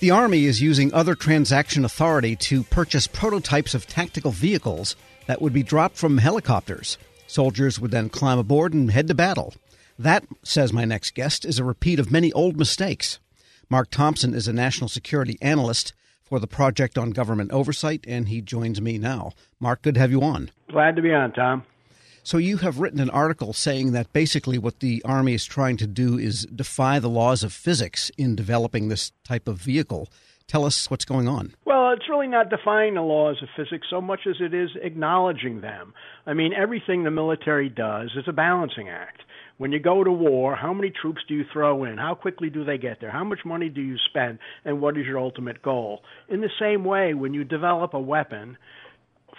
The Army is using other transaction authority to purchase prototypes of tactical vehicles that would be dropped from helicopters. Soldiers would then climb aboard and head to battle. That, says my next guest, is a repeat of many old mistakes. Mark Thompson is a national security analyst for the Project on Government Oversight, and he joins me now. Mark, good to have you on. Glad to be on, Tom. So, you have written an article saying that basically what the Army is trying to do is defy the laws of physics in developing this type of vehicle. Tell us what's going on. Well, it's really not defying the laws of physics so much as it is acknowledging them. I mean, everything the military does is a balancing act. When you go to war, how many troops do you throw in? How quickly do they get there? How much money do you spend? And what is your ultimate goal? In the same way, when you develop a weapon,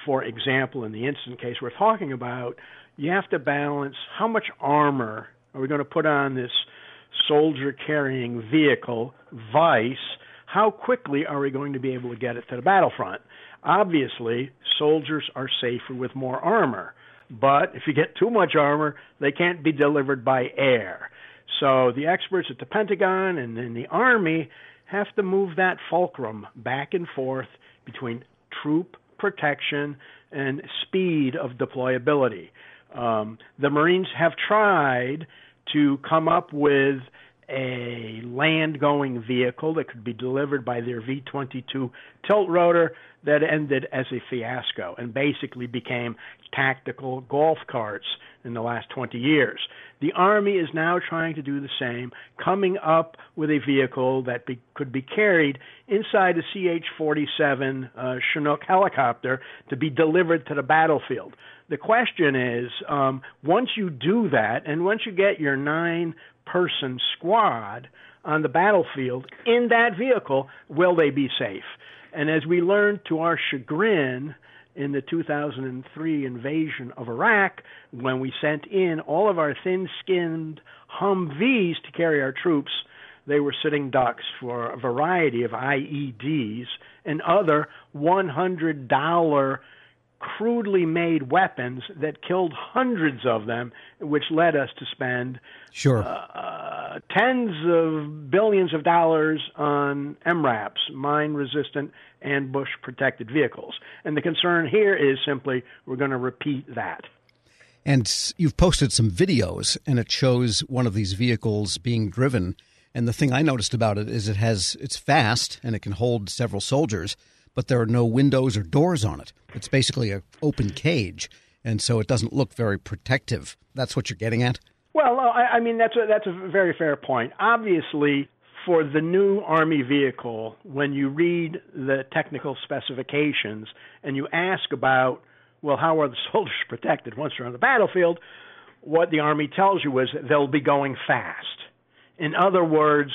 for example, in the instant case we're talking about, you have to balance how much armor are we going to put on this soldier carrying vehicle, vice, how quickly are we going to be able to get it to the battlefront? Obviously, soldiers are safer with more armor, but if you get too much armor, they can't be delivered by air. So the experts at the Pentagon and in the Army have to move that fulcrum back and forth between troop protection and speed of deployability. Um, the Marines have tried to come up with a land going vehicle that could be delivered by their V 22 tilt rotor that ended as a fiasco and basically became tactical golf carts in the last 20 years. The Army is now trying to do the same, coming up with a vehicle that be, could be carried inside a CH 47 uh, Chinook helicopter to be delivered to the battlefield. The question is um, once you do that, and once you get your nine person squad on the battlefield in that vehicle, will they be safe? And as we learned to our chagrin, in the 2003 invasion of Iraq when we sent in all of our thin skinned Humvees to carry our troops. They were sitting ducks for a variety of IEDs and other $100 crudely made weapons that killed hundreds of them, which led us to spend sure. Uh, tens of billions of dollars on MRAPs, mine resistant ambush protected vehicles. And the concern here is simply we're going to repeat that. And you've posted some videos, and it shows one of these vehicles being driven. And the thing I noticed about it is it has it's fast and it can hold several soldiers, but there are no windows or doors on it. It's basically an open cage, and so it doesn't look very protective. That's what you're getting at. Well, uh, I, I mean that's a that's a very fair point. Obviously, for the new Army vehicle, when you read the technical specifications and you ask about, well, how are the soldiers protected once they're on the battlefield, what the Army tells you is they'll be going fast. In other words,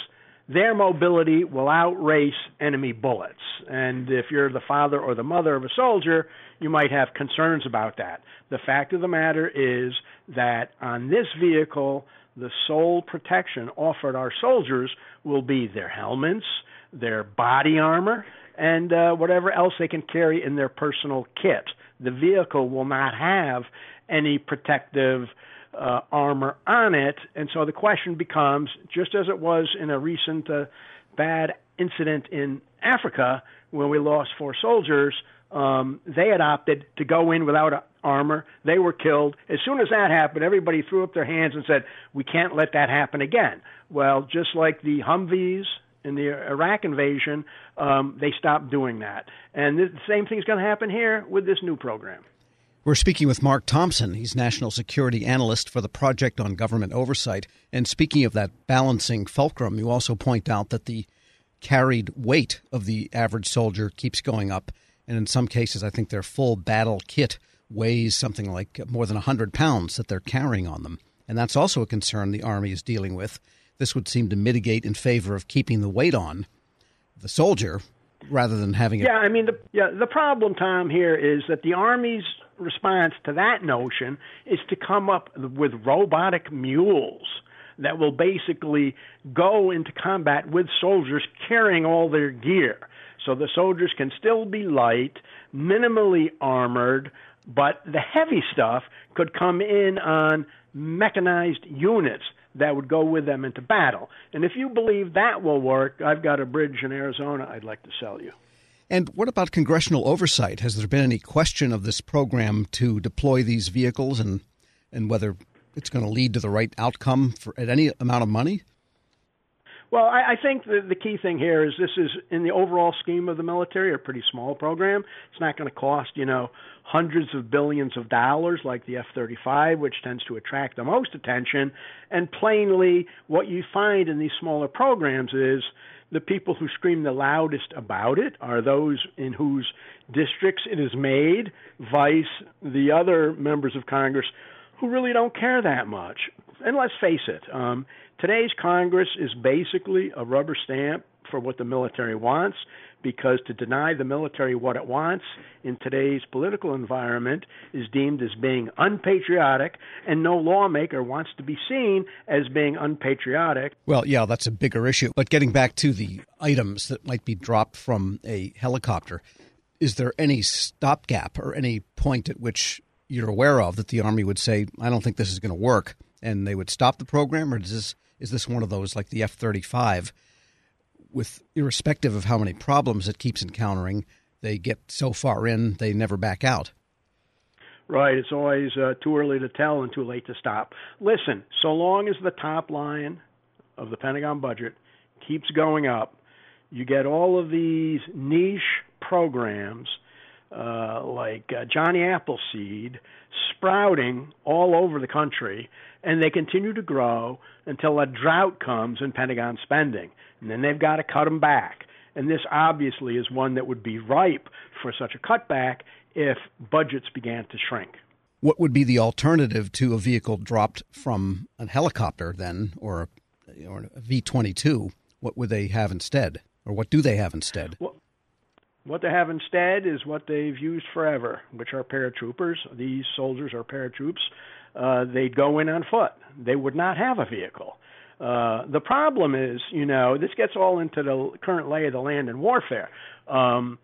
their mobility will outrace enemy bullets. And if you're the father or the mother of a soldier, you might have concerns about that. The fact of the matter is that on this vehicle, the sole protection offered our soldiers will be their helmets, their body armor, and uh, whatever else they can carry in their personal kit. The vehicle will not have any protective uh, armor on it. And so the question becomes just as it was in a recent uh, bad incident in Africa when we lost four soldiers, um, they had opted to go in without armor. They were killed. As soon as that happened, everybody threw up their hands and said, We can't let that happen again. Well, just like the Humvees in the Iraq invasion, um, they stopped doing that. And the same thing's going to happen here with this new program. We're speaking with Mark Thompson. He's National Security Analyst for the Project on Government Oversight. And speaking of that balancing fulcrum, you also point out that the carried weight of the average soldier keeps going up. And in some cases, I think their full battle kit weighs something like more than 100 pounds that they're carrying on them. And that's also a concern the Army is dealing with. This would seem to mitigate in favor of keeping the weight on the soldier rather than having it. Yeah, I mean, the, yeah, the problem, Tom, here is that the Army's response to that notion is to come up with robotic mules that will basically go into combat with soldiers carrying all their gear. So the soldiers can still be light, minimally armored, but the heavy stuff could come in on mechanized units that would go with them into battle. And if you believe that will work, I've got a bridge in Arizona I'd like to sell you. And what about congressional oversight? Has there been any question of this program to deploy these vehicles and and whether it's going to lead to the right outcome for at any amount of money? Well, I, I think the, the key thing here is this is in the overall scheme of the military a pretty small program. It's not going to cost you know hundreds of billions of dollars like the F-35, which tends to attract the most attention. And plainly, what you find in these smaller programs is the people who scream the loudest about it are those in whose districts it is made, vice the other members of Congress who really don't care that much. And let's face it, um, Today's Congress is basically a rubber stamp for what the military wants because to deny the military what it wants in today's political environment is deemed as being unpatriotic, and no lawmaker wants to be seen as being unpatriotic. Well, yeah, that's a bigger issue. But getting back to the items that might be dropped from a helicopter, is there any stopgap or any point at which you're aware of that the Army would say, I don't think this is going to work, and they would stop the program, or does this is this one of those like the F 35 with irrespective of how many problems it keeps encountering, they get so far in, they never back out? Right. It's always uh, too early to tell and too late to stop. Listen, so long as the top line of the Pentagon budget keeps going up, you get all of these niche programs uh, like uh, Johnny Appleseed sprouting all over the country, and they continue to grow until a drought comes in Pentagon spending, and then they've got to cut them back. And this obviously is one that would be ripe for such a cutback if budgets began to shrink. What would be the alternative to a vehicle dropped from a helicopter then, or, or a V 22? What would they have instead? Or what do they have instead? Well, what they have instead is what they've used forever, which are paratroopers. These soldiers are paratroops. Uh, they'd go in on foot. They would not have a vehicle. Uh, the problem is, you know, this gets all into the current lay of the land in warfare. Um,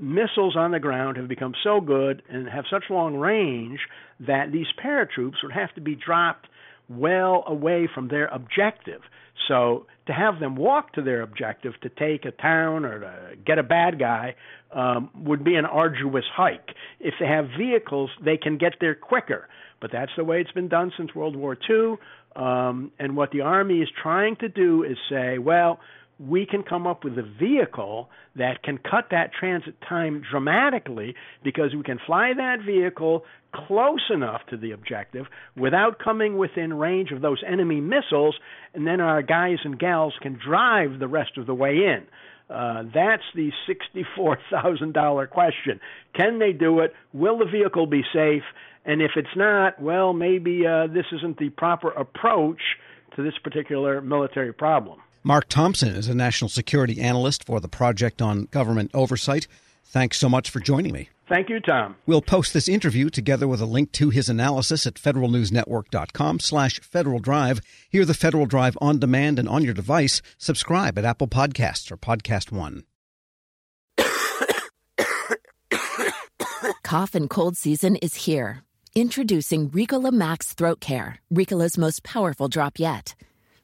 missiles on the ground have become so good and have such long range that these paratroops would have to be dropped well away from their objective. So to have them walk to their objective to take a town or to get a bad guy um, would be an arduous hike. If they have vehicles, they can get there quicker. But that's the way it's been done since World War II. Um, and what the Army is trying to do is say, well, we can come up with a vehicle that can cut that transit time dramatically because we can fly that vehicle close enough to the objective without coming within range of those enemy missiles, and then our guys and gals can drive the rest of the way in. Uh, that's the $64,000 question. Can they do it? Will the vehicle be safe? And if it's not, well, maybe uh, this isn't the proper approach to this particular military problem. Mark Thompson is a national security analyst for the Project on Government Oversight. Thanks so much for joining me. Thank you, Tom. We'll post this interview together with a link to his analysis at federalnewsnetwork.com slash Federal Drive. Hear the Federal Drive on demand and on your device. Subscribe at Apple Podcasts or Podcast One. Cough and cold season is here. Introducing Ricola Max Throat Care, Ricola's most powerful drop yet.